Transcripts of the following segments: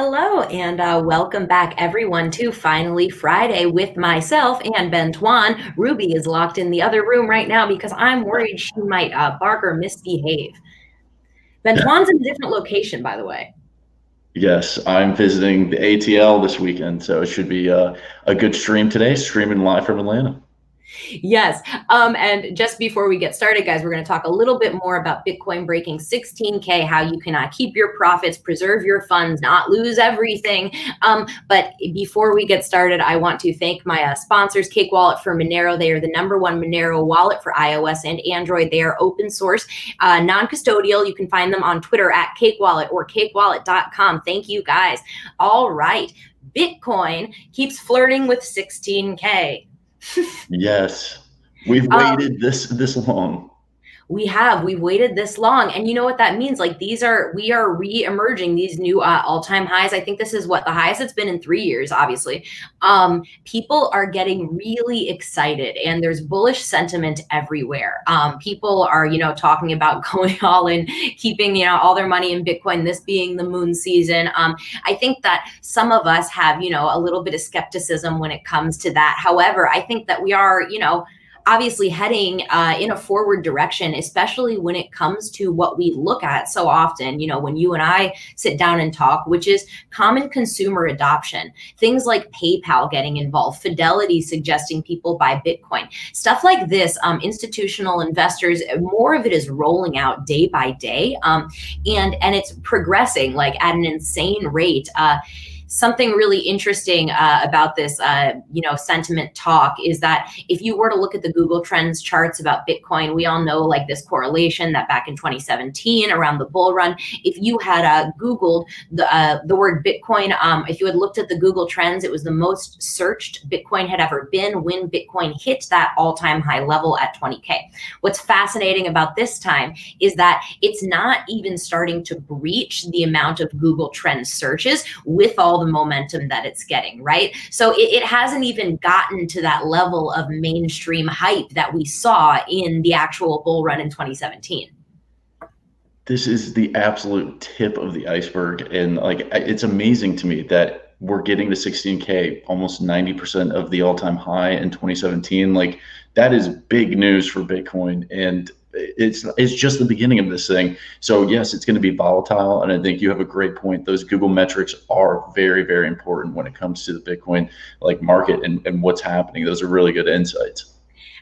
Hello, and uh, welcome back, everyone, to Finally Friday with myself and Bentwan. Ruby is locked in the other room right now because I'm worried she might uh, bark or misbehave. Ben. Tuan's in a different location, by the way. Yes, I'm visiting the ATL this weekend, so it should be uh, a good stream today, streaming live from Atlanta. Yes. Um, and just before we get started, guys, we're going to talk a little bit more about Bitcoin breaking 16K, how you can uh, keep your profits, preserve your funds, not lose everything. Um, but before we get started, I want to thank my uh, sponsors, Cake Wallet for Monero. They are the number one Monero wallet for iOS and Android. They are open source, uh, non custodial. You can find them on Twitter at Cake Wallet or cakewallet.com. Thank you, guys. All right. Bitcoin keeps flirting with 16K yes. We've um, waited um, this this long we have we waited this long. And you know what that means? Like these are we are re-emerging these new uh, all-time highs. I think this is what the highest it's been in three years obviously. Um, people are getting really excited and there's bullish sentiment everywhere. Um, people are you know talking about going all in keeping you know all their money in bitcoin this being the moon season. Um, i think that some of us have you know a little bit of skepticism when it comes to that. However i think that we are you know obviously heading uh, in a forward direction, especially when it comes to what we look at so often, you know, when you and I sit down and talk, which is common consumer adoption. Things like PayPal getting involved, Fidelity suggesting people buy Bitcoin, stuff like this. Um, institutional investors, more of it is rolling out day by day, um, and and it's progressing like at an insane rate. Uh, something really interesting uh, about this, uh, you know, sentiment talk is that if you were to look at the Google Trends charts about Bitcoin, we all know like this correlation that back in 2017 around the bull run, if you had uh, Googled the uh, the word Bitcoin, um, if you had looked at the Google Trends, it was the most searched Bitcoin had ever been when Bitcoin hit that all-time high level at 20k. What's fascinating about this time is that it's not even starting to breach the amount of Google Trends searches with all the momentum that it's getting, right? So it, it hasn't even gotten to that level of mainstream hype that we saw in the actual bull run in 2017 this is the absolute tip of the iceberg and like it's amazing to me that we're getting to 16k almost 90% of the all-time high in 2017 like that is big news for bitcoin and it's it's just the beginning of this thing. So yes, it's going to be volatile, and I think you have a great point. Those Google metrics are very very important when it comes to the Bitcoin like market and, and what's happening. Those are really good insights.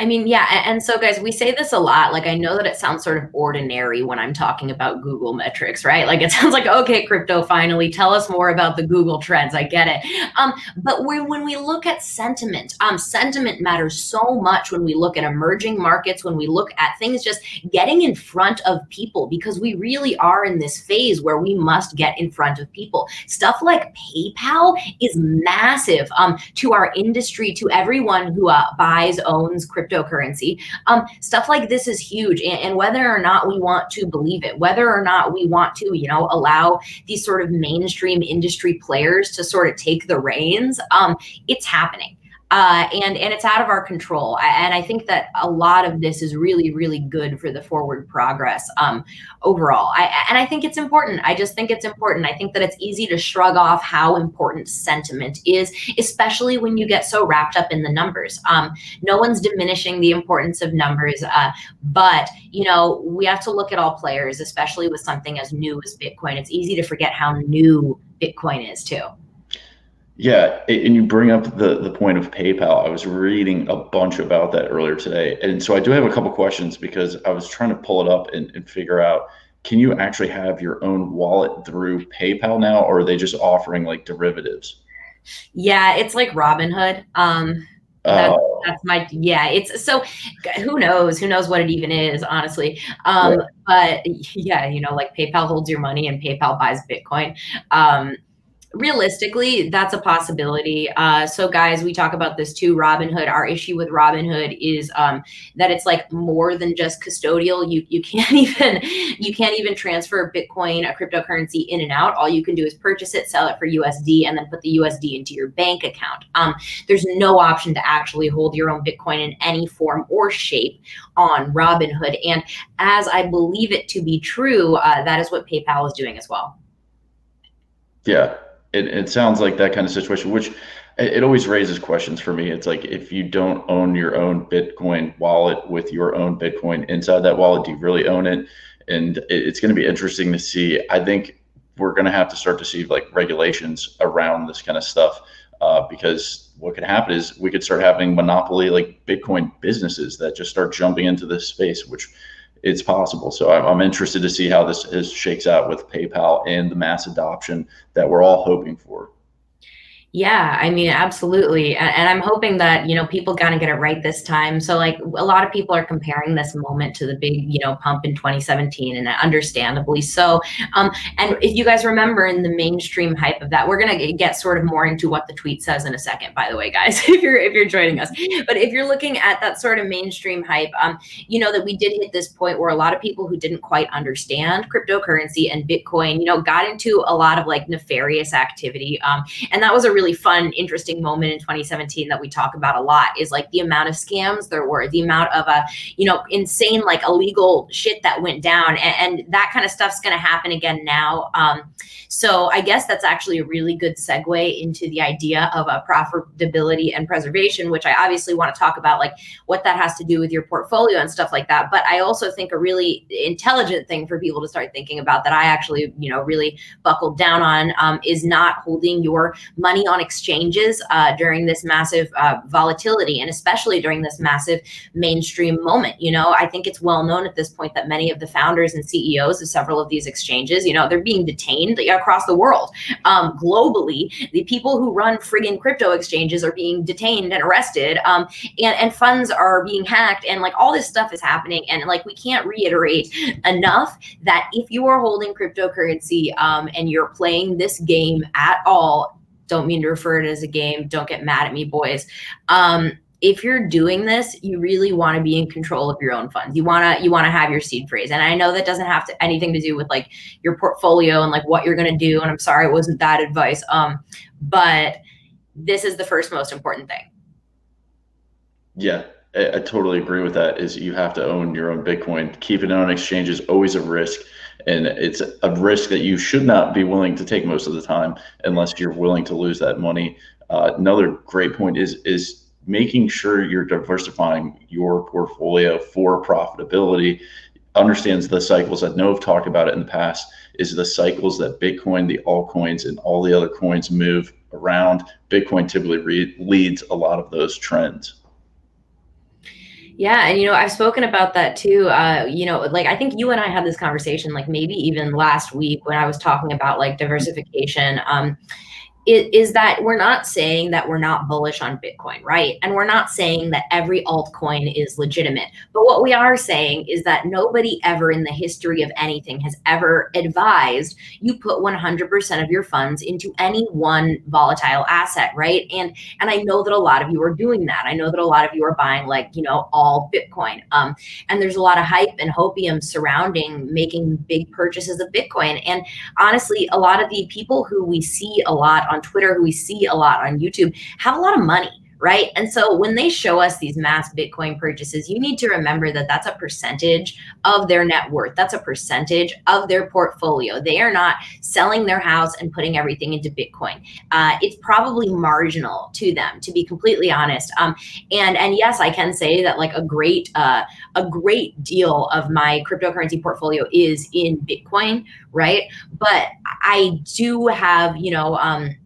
I mean, yeah. And so, guys, we say this a lot. Like, I know that it sounds sort of ordinary when I'm talking about Google metrics, right? Like, it sounds like, okay, crypto, finally, tell us more about the Google trends. I get it. Um, but we, when we look at sentiment, um, sentiment matters so much when we look at emerging markets, when we look at things just getting in front of people, because we really are in this phase where we must get in front of people. Stuff like PayPal is massive um, to our industry, to everyone who uh, buys, owns crypto cryptocurrency. Um, stuff like this is huge. And, and whether or not we want to believe it, whether or not we want to, you know, allow these sort of mainstream industry players to sort of take the reins, um, it's happening uh, and and it's out of our control. And I think that a lot of this is really really good for the forward progress um, overall. I, and I think it's important. I just think it's important. I think that it's easy to shrug off how important sentiment is, especially when you get so wrapped up in the numbers. Um, no one's diminishing the importance of numbers, uh, but you know we have to look at all players, especially with something as new as Bitcoin. It's easy to forget how new Bitcoin is too. Yeah, and you bring up the the point of PayPal. I was reading a bunch about that earlier today, and so I do have a couple questions because I was trying to pull it up and, and figure out can you actually have your own wallet through PayPal now, or are they just offering like derivatives? Yeah, it's like Robinhood. Um, that's, oh. that's, my yeah. It's so who knows? Who knows what it even is, honestly. Um, But yeah, you know, like PayPal holds your money and PayPal buys Bitcoin. Um, realistically that's a possibility. Uh, so guys we talk about this too robinhood our issue with robinhood is um, that it's like more than just custodial. You you can't even you can't even transfer bitcoin a cryptocurrency in and out. All you can do is purchase it sell it for usd and then put the usd into your bank account. Um, there's no option to actually hold your own bitcoin in any form or shape on robinhood and as i believe it to be true uh, that is what paypal is doing as well. Yeah it, it sounds like that kind of situation, which it always raises questions for me. It's like if you don't own your own Bitcoin wallet with your own Bitcoin inside that wallet, do you really own it? And it's going to be interesting to see. I think we're going to have to start to see like regulations around this kind of stuff uh, because what could happen is we could start having monopoly like Bitcoin businesses that just start jumping into this space, which it's possible. So I'm, I'm interested to see how this is, shakes out with PayPal and the mass adoption that we're all hoping for. Yeah, I mean, absolutely. And, and I'm hoping that, you know, people kind of get it right this time. So, like, a lot of people are comparing this moment to the big, you know, pump in 2017, and understandably so. Um, and if you guys remember in the mainstream hype of that, we're going to get sort of more into what the tweet says in a second, by the way, guys, if you're if you're joining us. But if you're looking at that sort of mainstream hype, um, you know, that we did hit this point where a lot of people who didn't quite understand cryptocurrency and Bitcoin, you know, got into a lot of like nefarious activity. Um, and that was a really fun, interesting moment in 2017 that we talk about a lot is like the amount of scams there were, the amount of uh, you know, insane like illegal shit that went down, and, and that kind of stuff's going to happen again now. Um, so I guess that's actually a really good segue into the idea of a profitability and preservation, which I obviously want to talk about, like what that has to do with your portfolio and stuff like that. But I also think a really intelligent thing for people to start thinking about that I actually, you know, really buckled down on um, is not holding your money on exchanges uh, during this massive uh, volatility and especially during this massive mainstream moment. You know, I think it's well known at this point that many of the founders and CEOs of several of these exchanges, you know, they're being detained across the world. Um, globally, the people who run friggin' crypto exchanges are being detained and arrested, um, and, and funds are being hacked, and like all this stuff is happening. And like we can't reiterate enough that if you are holding cryptocurrency um, and you're playing this game at all, don't mean to refer it as a game. Don't get mad at me, boys. Um, if you're doing this, you really want to be in control of your own funds. You want to you want to have your seed phrase. And I know that doesn't have to anything to do with like your portfolio and like what you're to do and I'm sorry it wasn't that advice. Um but this is the first most important thing. Yeah, I, I totally agree with that is you have to own your own Bitcoin. Keeping it on exchange is always a risk and it's a risk that you should not be willing to take most of the time unless you're willing to lose that money. Uh, another great point is is making sure you're diversifying your portfolio for profitability. Understands the cycles I know have talked about it in the past is the cycles that Bitcoin, the altcoins, and all the other coins move around. Bitcoin typically re- leads a lot of those trends. Yeah, and you know, I've spoken about that too. Uh, you know, like I think you and I had this conversation, like maybe even last week when I was talking about like diversification. Um, is that we're not saying that we're not bullish on Bitcoin, right? And we're not saying that every altcoin is legitimate. But what we are saying is that nobody ever in the history of anything has ever advised you put 100% of your funds into any one volatile asset, right? And and I know that a lot of you are doing that. I know that a lot of you are buying like, you know, all Bitcoin. Um, and there's a lot of hype and hopium surrounding making big purchases of Bitcoin. And honestly, a lot of the people who we see a lot on on Twitter, who we see a lot on YouTube, have a lot of money right? And so when they show us these mass Bitcoin purchases, you need to remember that that's a percentage of their net worth. That's a percentage of their portfolio. They are not selling their house and putting everything into Bitcoin. Uh, it's probably marginal to them, to be completely honest. Um, and and yes, I can say that like a great uh, a great deal of my cryptocurrency portfolio is in Bitcoin, right? But I do have you know. Um,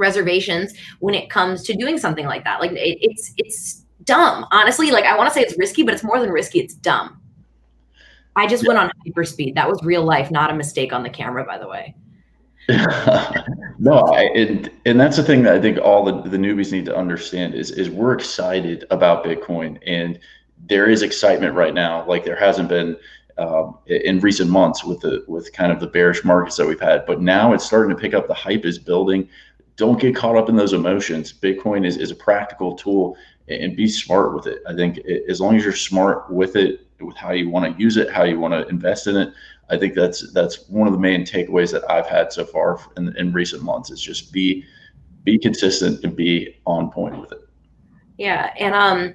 reservations when it comes to doing something like that. Like it, it's it's dumb, honestly. Like I want to say it's risky, but it's more than risky. It's dumb. I just yeah. went on hyper speed. That was real life, not a mistake on the camera, by the way. no, I, and and that's the thing that I think all the, the newbies need to understand is is we're excited about Bitcoin, and there is excitement right now, like there hasn't been um, in recent months with the with kind of the bearish markets that we've had. But now it's starting to pick up. The hype is building don't get caught up in those emotions. Bitcoin is, is a practical tool and be smart with it. I think it, as long as you're smart with it, with how you want to use it, how you want to invest in it, I think that's that's one of the main takeaways that I've had so far in, in recent months is just be be consistent and be on point with it. Yeah, and um,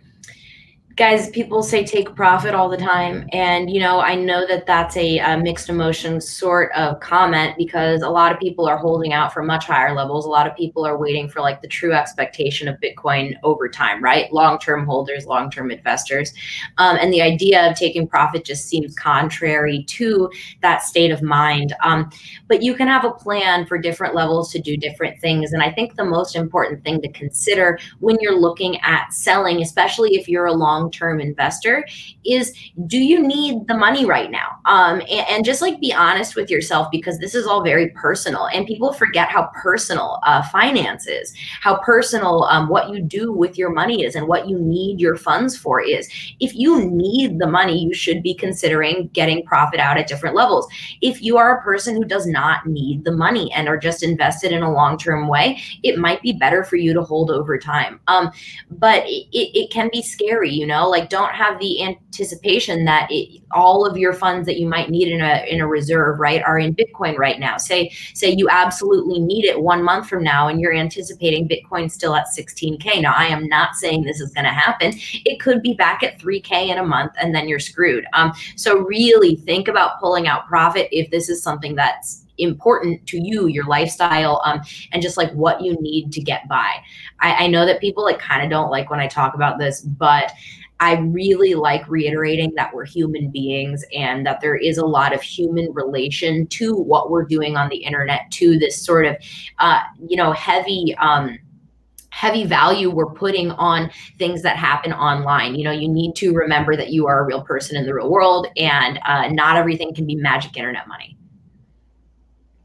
guys people say take profit all the time. And you know i know that that's a, a, mixed emotion sort of comment because a lot of people are holding out for much higher levels. A lot of people are waiting for like the true expectation of bitcoin over time right? Long-term holders long-term investors. Um, and the idea of taking profit just seems contrary to that state of mind. Um, but you can have a plan for different levels to do different things. And i think the most important thing to consider when you're looking at selling especially if you're a long long term investor is do you need the money right now? Um, and, and, just like be honest with yourself because this is all very personal and people forget how personal uh, finance is, how personal um, what you do with your money is and what you need your funds for is. If you need the money, you should be considering getting profit out at different levels. If you are a person who does not need the money and are just invested in a long term way, it might be better for you to hold over time. Um, but it, it can be scary, you know know like don't have the anticipation that it, all of your funds that you might need in a in a reserve right are in bitcoin right now. Say say you absolutely need it one month from now and you're anticipating bitcoin still at 16k now i am not saying this is going to happen. It could be back at 3k in a month and then you're screwed. Um, so really think about pulling out profit if this is something that's important to you, your lifestyle, um, and just like what you need to get by. I, I know that people like kind of don't like when I talk about this, but I really like reiterating that we're human beings and that there is a lot of human relation to what we're doing on the internet, to this sort of, uh, you know, heavy. Um, heavy value we're putting on things that happen online. You know, you need to remember that you are a real person in the real world and uh, not everything can be magic internet money.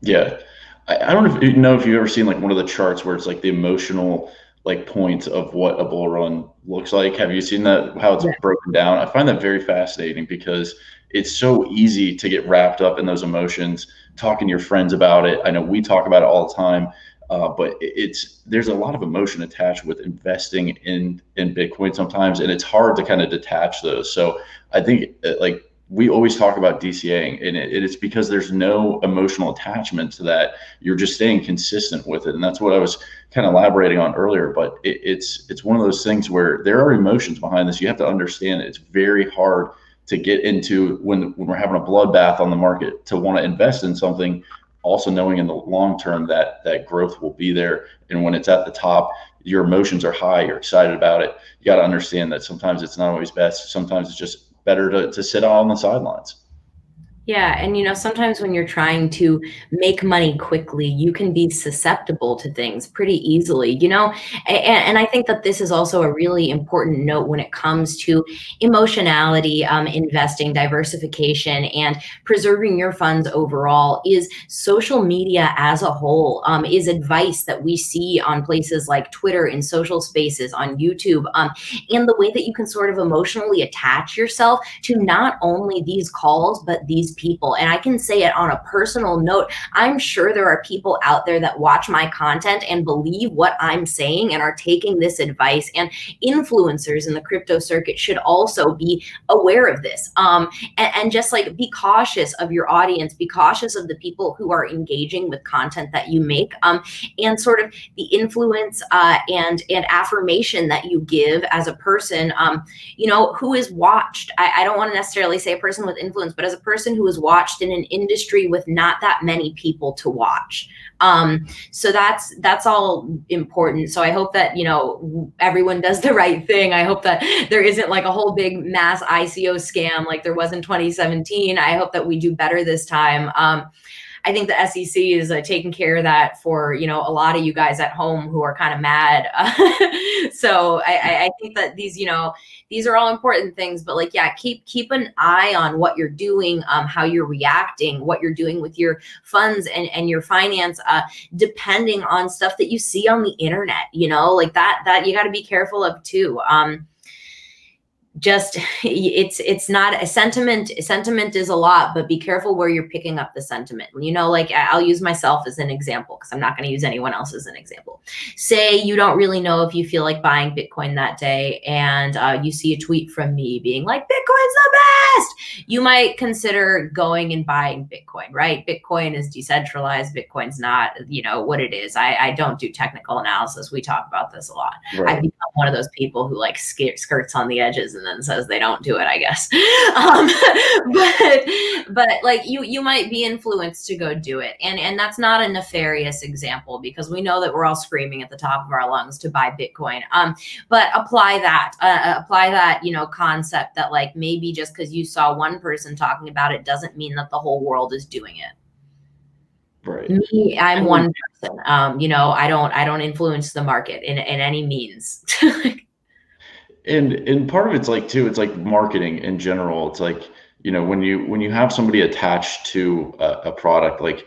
Yeah. I, I don't know if, you know if you've ever seen like one of the charts where it's like the emotional like points of what a bull run looks like. Have you seen that? How it's yeah. broken down? I find that very fascinating because it's so easy to get wrapped up in those emotions. Talking to your friends about it. I know we talk about it all the time, uh, but it's there's a lot of emotion attached with investing in in Bitcoin sometimes, and it's hard to kind of detach those. So I think uh, like we always talk about DCAing, and it, it's because there's no emotional attachment to that. You're just staying consistent with it, and that's what I was kind of elaborating on earlier. But it, it's it's one of those things where there are emotions behind this. You have to understand it. it's very hard to get into when when we're having a bloodbath on the market to want to invest in something. Also knowing in the long term that that growth will be there, and when it's at the top, your emotions are high. You're excited about it. You got to understand that sometimes it's not always best. Sometimes it's just better to, to sit on the sidelines. Yeah. And, you know, sometimes when you're trying to make money quickly, you can be susceptible to things pretty easily, you know? And, and I think that this is also a really important note when it comes to emotionality, um, investing, diversification, and preserving your funds overall is social media as a whole, um, is advice that we see on places like Twitter, in social spaces, on YouTube, um, and the way that you can sort of emotionally attach yourself to not only these calls, but these people. And I can say it on a personal note. I'm sure there are people out there that watch my content and believe what I'm saying and are taking this advice. And influencers in the crypto circuit should also be aware of this. Um, and, and just like be cautious of your audience, be cautious of the people who are engaging with content that you make, um, and sort of the influence uh, and and affirmation that you give as a person. Um, you know, who is watched. I, I don't want to necessarily say a person with influence, but as a person who was watched in an industry with not that many people to watch. Um, so that's that's all important. So I hope that you know everyone does the right thing. I hope that there isn't like a whole big mass ICO scam like there was in 2017. I hope that we do better this time. Um, I think the SEC is uh, taking care of that for you know a lot of you guys at home who are kind of mad. so I, I think that these you know these are all important things, but like yeah, keep keep an eye on what you're doing, um, how you're reacting, what you're doing with your funds and and your finance, uh, depending on stuff that you see on the internet. You know, like that that you got to be careful of too. Um, just it's it's not a sentiment sentiment is a lot but be careful where you're picking up the sentiment. You know like i'll use myself as an example because i'm not going to use anyone else as an example. Say you don't really know if you feel like buying bitcoin that day and uh, you see a tweet from me being like bitcoin's the best! You might consider going and buying bitcoin right? Bitcoin is decentralized bitcoin's not you know what it is. I, I don't do technical analysis. We talk about this a lot. Right. i've become one of those people who like skirts on the edges and then says they don't do it, I guess. Um, but but like you you might be influenced to go do it, and and that's not a nefarious example because we know that we're all screaming at the top of our lungs to buy Bitcoin. Um, but apply that uh, uh apply that you know concept that like maybe just because you saw one person talking about it doesn't mean that the whole world is doing it. Right. Me, I'm one person. Um, you know, I don't I don't influence the market in, in any means. and and part of it's like too, it's like marketing in general. It's like, you know, when you when you have somebody attached to a, a product like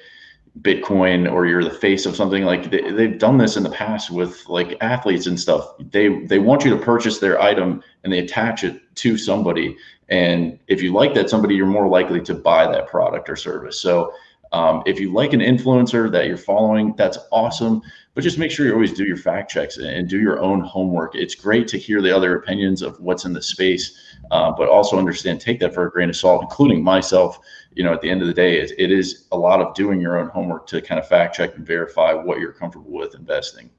Bitcoin or you're the face of something like they, they've done this in the past with like athletes and stuff. They they want you to purchase their item and they attach it to somebody. And if you like that somebody, you're more likely to buy that product or service. So um, if you like an influencer that you're following, that's awesome. But just make sure you always do your fact checks and do your own homework. It's great to hear the other opinions of what's in the space, uh, but also understand, take that for a grain of salt, including myself. You know, at the end of the day, it, it is a lot of doing your own homework to kind of fact check and verify what you're comfortable with investing.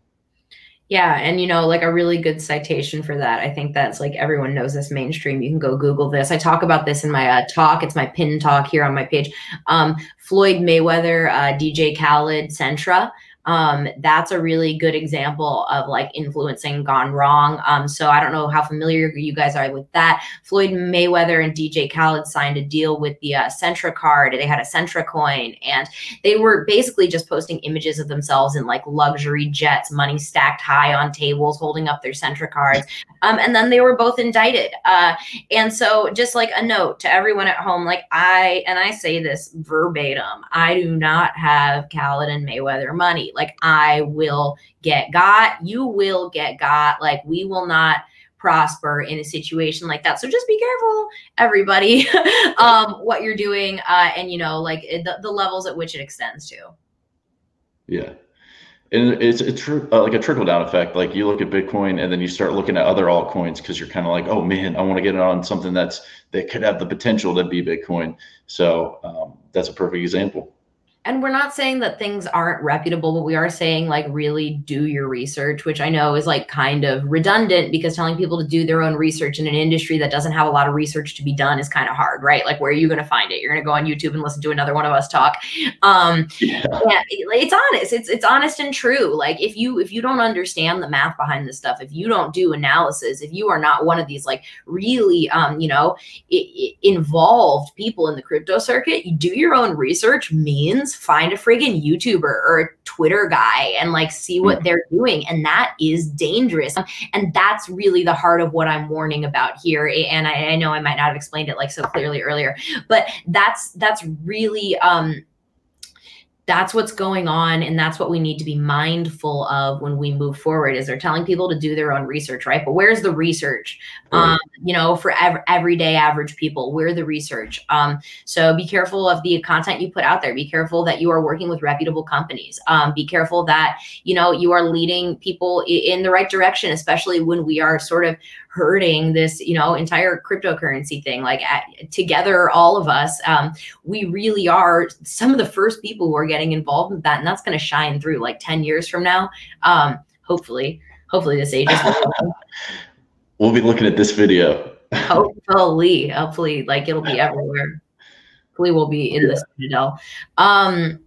Yeah, and you know, like a really good citation for that. I think that's like everyone knows this mainstream. You can go Google this. I talk about this in my uh, talk. It's my pin talk here on my page. Um, Floyd Mayweather, uh, DJ Khaled, Centra um, that's a really good example of like influencing gone wrong. Um, so I don't know how familiar you guys are with that. Floyd Mayweather and DJ Khaled signed a deal with the uh, Centra card. They had a Centra coin, and they were basically just posting images of themselves in like luxury jets, money stacked high on tables, holding up their Centra cards. Um, and then they were both indicted. Uh, and so just like a note to everyone at home, like I and I say this verbatim, I do not have Khaled and Mayweather money like I will get got, you will get got. Like we will not prosper in a situation like that. So just be careful, everybody, um, what you're doing, uh, and you know, like the, the levels at which it extends to. Yeah. And it's true, uh, like a trickle down effect. Like you look at Bitcoin, and then you start looking at other altcoins because you're kind of like, oh man, I want to get it on something that's that could have the potential to be Bitcoin. So um, that's a perfect example and we're not saying that things aren't reputable, but we are saying like really do your research, which I know is like kind of redundant because telling people to do their own research in an industry that doesn't have a lot of research to be done is kind of hard, right? Like where are you going to find it? You're going to go on YouTube and listen to another one of us talk. Um, yeah. yeah, it's honest. It's it's honest and true. Like if you if you don't understand the math behind this stuff, if you don't do analysis, if you are not one of these like really um you know it, it involved people in the crypto circuit, you do your own research means find a friggin' YouTuber or a Twitter guy and like see what mm. they're doing. And that is dangerous. And that's really the heart of what I'm warning about here. And I, I know I might not have explained it like so clearly earlier, but that's that's really um that's what's going on and that's what we need to be mindful of when we move forward is they're telling people to do their own research right? But where's the research? Right. um, you know for ev- everyday average people where the research? Um, so be careful of the content you put out there. Be careful that you are working with reputable companies. Um, be careful that you know you are leading people in the right direction especially when we are sort of hurting this you know entire cryptocurrency thing like at, together all of us um, we really are some of the first people who are getting involved in that and that's going to shine through like 10 years from now um, hopefully hopefully this age is we'll be looking at this video. Hopefully hopefully like it'll be everywhere. Hopefully we'll be in yeah. this citadel um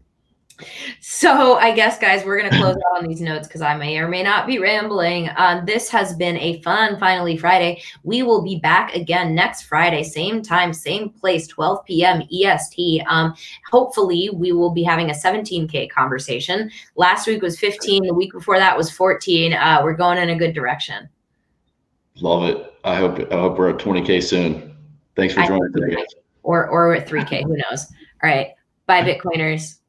so I guess, guys, we're going to close out on these notes because I may or may not be rambling. Uh, this has been a fun Finally Friday. We will be back again next Friday, same time, same place, 12 p.m. EST. Um, hopefully, we will be having a 17K conversation. Last week was 15. The week before that was 14. Uh, we're going in a good direction. Love it. I hope I hope we're at 20K soon. Thanks for joining today, guys. Or, or at 3K. Who knows? All right. Bye, Bitcoiners.